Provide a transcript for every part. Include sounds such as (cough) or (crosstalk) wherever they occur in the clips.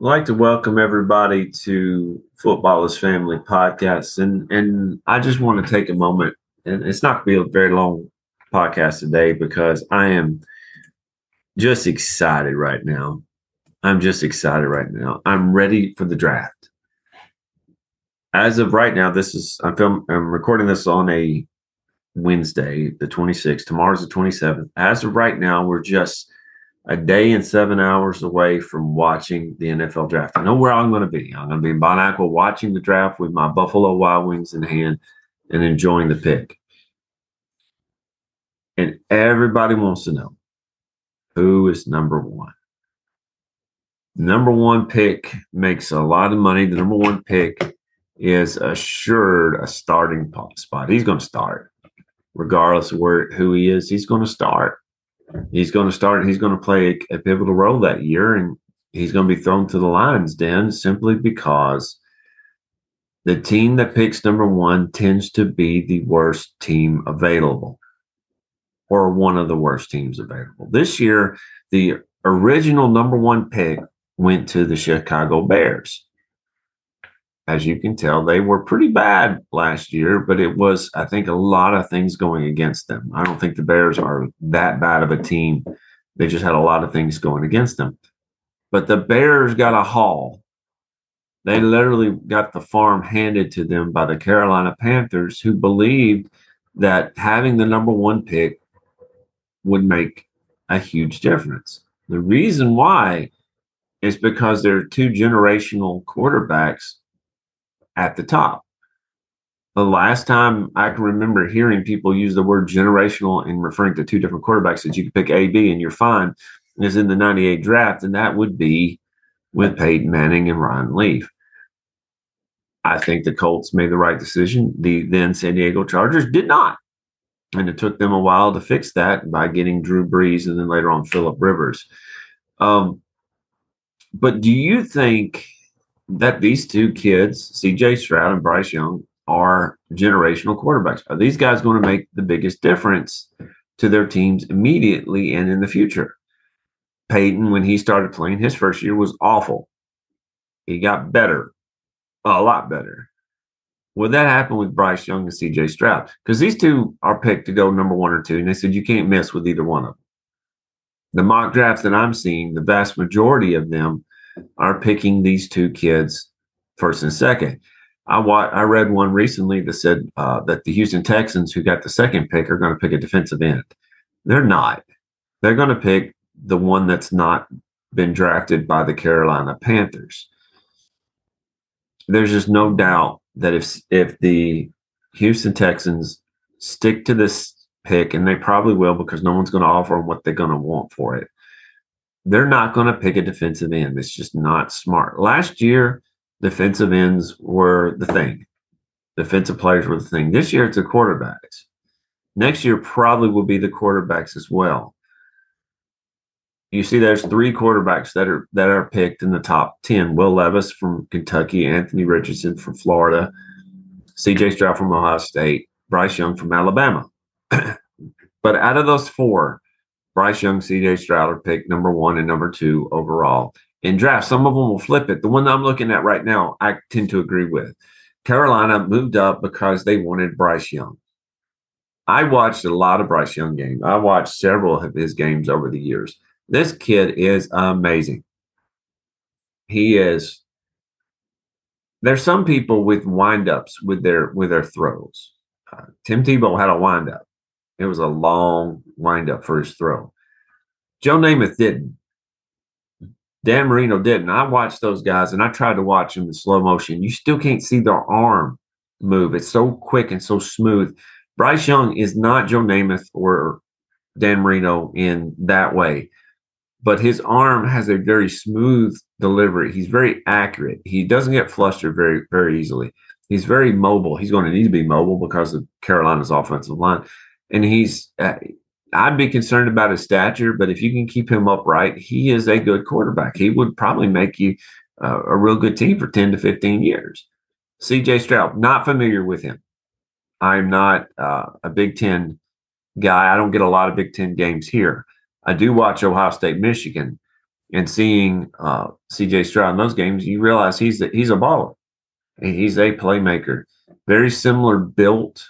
I'd like to welcome everybody to Football Is Family podcast. And and I just want to take a moment, and it's not going to be a very long podcast today because I am just excited right now. I'm just excited right now. I'm ready for the draft. As of right now, this is I'm film I'm recording this on a Wednesday, the 26th. Tomorrow's the 27th. As of right now, we're just a day and seven hours away from watching the NFL draft. I know where I'm going to be. I'm going to be in Bon Aqua watching the draft with my Buffalo Wild Wings in hand and enjoying the pick. And everybody wants to know who is number one. Number one pick makes a lot of money. The number one pick is assured a starting spot. He's going to start, regardless of where who he is. He's going to start he's going to start. He's going to play a, a pivotal role that year, and he's going to be thrown to the lions den simply because the team that picks number one tends to be the worst team available or one of the worst teams available. This year, the original number one pick went to the Chicago Bears as you can tell, they were pretty bad last year, but it was, I think, a lot of things going against them. I don't think the Bears are that bad of a team. They just had a lot of things going against them. But the Bears got a haul. They literally got the farm handed to them by the Carolina Panthers, who believed that having the number one pick would make a huge difference. The reason why is because there are two generational quarterbacks at the top. The last time I can remember hearing people use the word generational in referring to two different quarterbacks that you could pick A, B, and you're fine is in the 98 draft, and that would be with Peyton Manning and Ryan Leaf. I think the Colts made the right decision. The then San Diego Chargers did not. And it took them a while to fix that by getting Drew Brees and then later on Philip Rivers. Um, but do you think that these two kids, CJ Stroud and Bryce Young, are generational quarterbacks. Are these guys going to make the biggest difference to their teams immediately and in the future? Peyton, when he started playing, his first year was awful. He got better, a lot better. Would that happen with Bryce Young and CJ Stroud? Because these two are picked to go number one or two, and they said you can't miss with either one of them. The mock drafts that I'm seeing, the vast majority of them are picking these two kids first and second. I wa- I read one recently that said uh, that the Houston Texans, who got the second pick, are going to pick a defensive end. They're not. They're going to pick the one that's not been drafted by the Carolina Panthers. There's just no doubt that if if the Houston Texans stick to this pick, and they probably will because no one's going to offer them what they're going to want for it, they're not going to pick a defensive end. It's just not smart. Last year, defensive ends were the thing. Defensive players were the thing. This year, it's the quarterbacks. Next year, probably will be the quarterbacks as well. You see, there's three quarterbacks that are that are picked in the top ten: Will Levis from Kentucky, Anthony Richardson from Florida, C.J. Stroud from Ohio State, Bryce Young from Alabama. (clears throat) but out of those four, Bryce Young, CJ Stroud are picked number one and number two overall in draft. Some of them will flip it. The one that I'm looking at right now, I tend to agree with. Carolina moved up because they wanted Bryce Young. I watched a lot of Bryce Young games. I watched several of his games over the years. This kid is amazing. He is. There's some people with windups with their with their throws. Uh, Tim Tebow had a windup. It was a long windup for his throw. Joe Namath didn't. Dan Marino didn't. I watched those guys and I tried to watch them in slow motion. You still can't see their arm move. It's so quick and so smooth. Bryce Young is not Joe Namath or Dan Marino in that way, but his arm has a very smooth delivery. He's very accurate. He doesn't get flustered very, very easily. He's very mobile. He's going to need to be mobile because of Carolina's offensive line and he's uh, I'd be concerned about his stature, but if you can keep him upright, he is a good quarterback. He would probably make you uh, a real good team for 10 to 15 years. CJ Stroud, not familiar with him. I'm not uh, a Big Ten guy. I don't get a lot of Big Ten games here. I do watch Ohio State, Michigan. and seeing uh, CJ Stroud in those games, you realize he's he's a baller. He's a playmaker, very similar built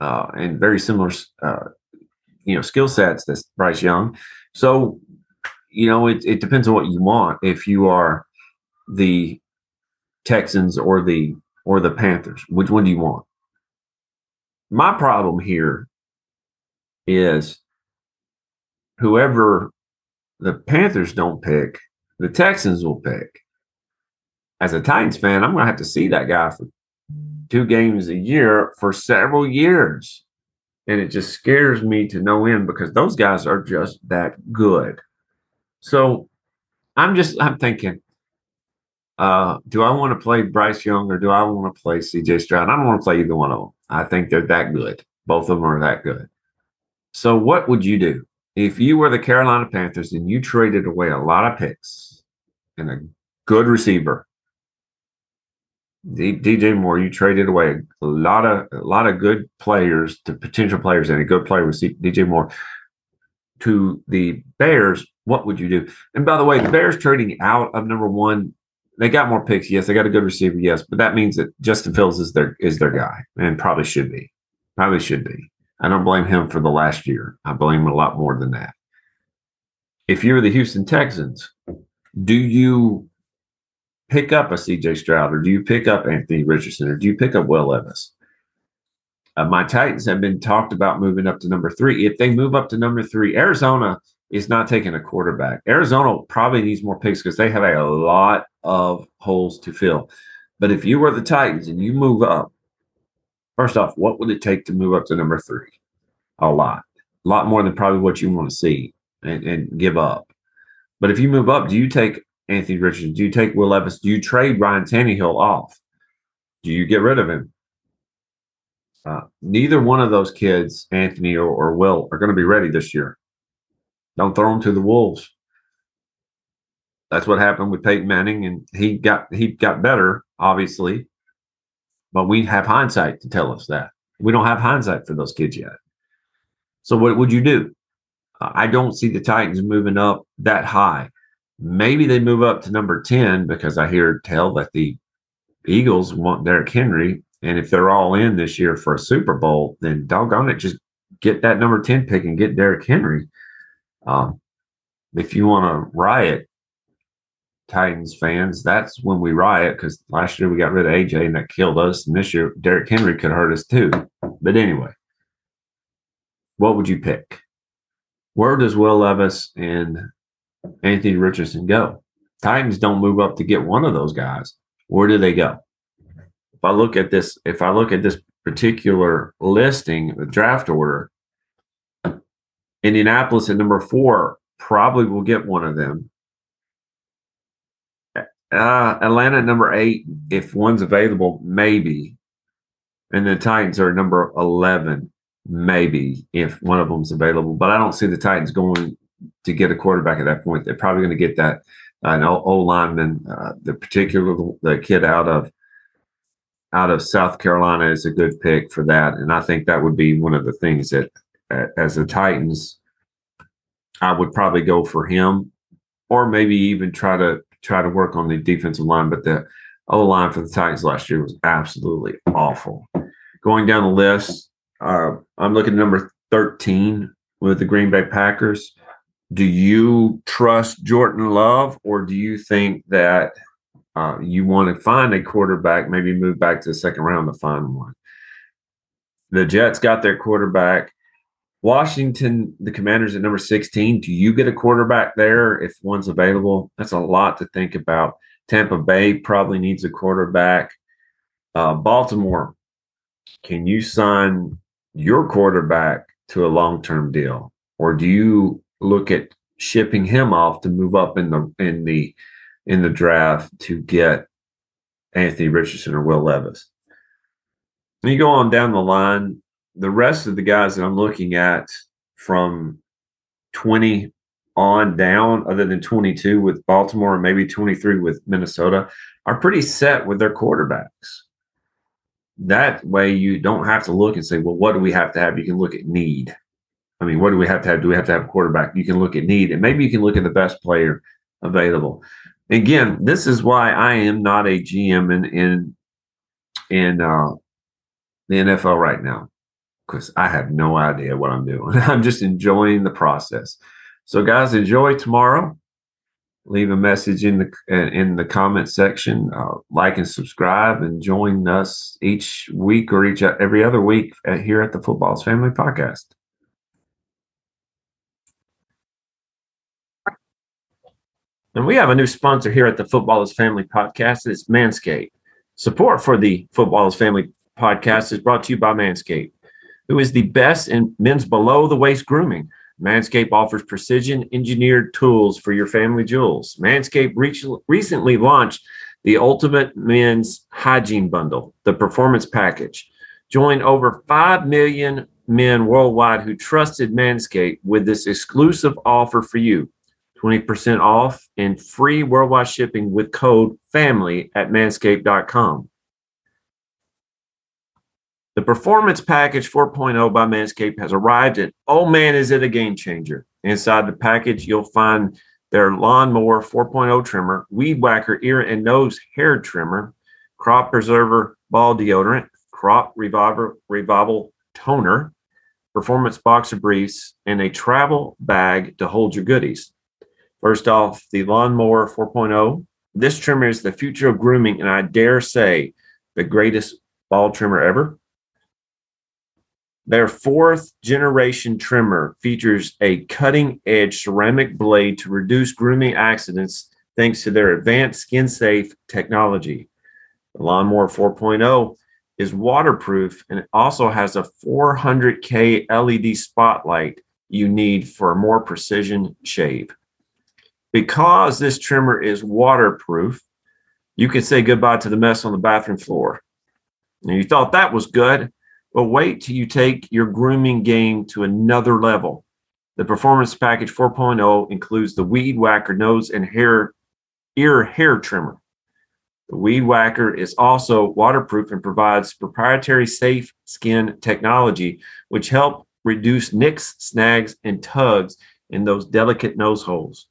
uh, and very similar, uh, you know, skill sets to Bryce Young. So, you know, it, it depends on what you want. If you are the Texans or the or the Panthers, which one do you want? My problem here is whoever the Panthers don't pick, the Texans will pick. As a Titans fan, I'm going to have to see that guy for two games a year for several years. And it just scares me to no end because those guys are just that good. So I'm just, I'm thinking, uh, do I want to play Bryce Young or do I want to play CJ Stroud? I don't want to play either one of them. I think they're that good. Both of them are that good. So what would you do? if you were the Carolina Panthers and you traded away a lot of picks and a good receiver, DJ Moore, you traded away a lot of a lot of good players to potential players and a good player with DJ Moore to the Bears. What would you do? And by the way, the Bears trading out of number one, they got more picks. Yes, they got a good receiver. Yes, but that means that Justin Fields is their is their guy and probably should be. Probably should be. I don't blame him for the last year. I blame him a lot more than that. If you're the Houston Texans, do you pick up a CJ Stroud or do you pick up Anthony Richardson or do you pick up Will Levis? Uh, my Titans have been talked about moving up to number three. If they move up to number three, Arizona is not taking a quarterback. Arizona probably needs more picks because they have a lot of holes to fill. But if you were the Titans and you move up, First off, what would it take to move up to number three? A lot, a lot more than probably what you want to see and, and give up. But if you move up, do you take Anthony Richardson? Do you take Will Levis? Do you trade Ryan Tannehill off? Do you get rid of him? Uh, neither one of those kids, Anthony or, or Will, are going to be ready this year. Don't throw them to the wolves. That's what happened with Peyton Manning, and he got he got better, obviously, but we have hindsight to tell us that. We don't have hindsight for those kids yet. So what would you do? I don't see the Titans moving up that high. Maybe they move up to number 10 because I hear tell that the Eagles want Derrick Henry. And if they're all in this year for a Super Bowl, then doggone it, just get that number 10 pick and get Derrick Henry. Um, if you want to riot, Titans fans, that's when we riot because last year we got rid of AJ and that killed us. And this year, Derrick Henry could hurt us too. But anyway, what would you pick? Where does Will Levis and Anthony Richardson go? Titans don't move up to get one of those guys. Where do they go? If I look at this, if I look at this particular listing, the draft order, Indianapolis at number four probably will get one of them. Uh, Atlanta number eight, if one's available, maybe. And the Titans are number 11, maybe, if one of them's available. But I don't see the Titans going to get a quarterback at that point. They're probably going to get that an old lineman, uh, the particular the kid out of out of South Carolina is a good pick for that, and I think that would be one of the things that, uh, as the Titans, I would probably go for him, or maybe even try to try to work on the defensive line, but the O line for the Titans last year was absolutely awful. Going down the list, uh, I'm looking at number 13 with the Green Bay Packers. Do you trust Jordan Love, or do you think that uh, you want to find a quarterback, maybe move back to the second round to find one? The Jets got their quarterback. Washington, the Commanders at number 16. Do you get a quarterback there if one's available? That's a lot to think about. Tampa Bay probably needs a quarterback. Uh, Baltimore, can you sign your quarterback to a long term deal, or do you look at shipping him off to move up in the in the in the draft to get Anthony Richardson or Will Levis? And you go on down the line the rest of the guys that I'm looking at from 20 on down, other than 22 with Baltimore and maybe 23 with Minnesota, are pretty set with their quarterbacks. That way, you don't have to look and say, well, what do we have to have? You can look at need. I mean, what do we have to have? Do we have to have a quarterback? You can look at need, and maybe you can look at the best player available. Again, this is why I am not a GM in in in uh, the NFL right now because I have no idea what I'm doing. (laughs) I'm just enjoying the process. So, guys, enjoy tomorrow. Leave a message in the in the comment section. Uh, like and subscribe, and join us each week or each every other week at, here at the Football Is Family Podcast. And we have a new sponsor here at the Football Is Family Podcast. It's Manscaped. Support for the Football Is Family Podcast is brought to you by Manscaped, who is the best in men's below the waist grooming. Manscaped offers precision engineered tools for your family jewels. Manscaped recently launched the Ultimate Men's Hygiene Bundle, the Performance Package. Join over 5 million men worldwide who trusted Manscaped with this exclusive offer for you 20% off and free worldwide shipping with code FAMILY at manscaped.com. The Performance Package 4.0 by Manscaped has arrived, and oh man, is it a game changer! Inside the package, you'll find their Lawnmower 4.0 trimmer, Weed Whacker ear and nose hair trimmer, Crop Preserver ball deodorant, Crop Revival toner, Performance boxer briefs, and a travel bag to hold your goodies. First off, the Lawnmower 4.0. This trimmer is the future of grooming, and I dare say the greatest ball trimmer ever. Their fourth generation trimmer features a cutting edge ceramic blade to reduce grooming accidents thanks to their advanced skin safe technology. The Lawnmower 4.0 is waterproof and it also has a 400K LED spotlight you need for a more precision shave. Because this trimmer is waterproof, you can say goodbye to the mess on the bathroom floor. And you thought that was good. But wait till you take your grooming game to another level. The Performance Package 4.0 includes the Weed Whacker nose and hair ear hair trimmer. The Weed Whacker is also waterproof and provides proprietary safe skin technology, which help reduce nicks, snags, and tugs in those delicate nose holes.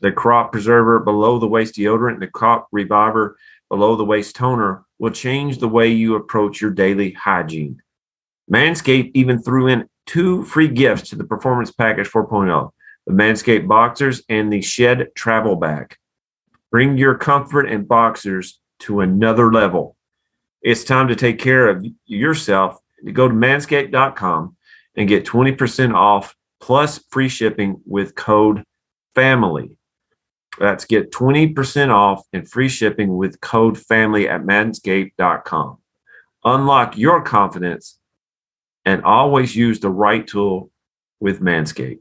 The Crop Preserver below the waist deodorant and the Crop Reviver below the waist toner will change the way you approach your daily hygiene. Manscaped even threw in two free gifts to the Performance Package 4.0 the Manscaped Boxers and the Shed Travel Bag. Bring your comfort and boxers to another level. It's time to take care of yourself. Go to manscaped.com and get 20% off plus free shipping with code FAMILY. That's get 20% off and free shipping with code FAMILY at manscaped.com. Unlock your confidence and always use the right tool with Manscaped.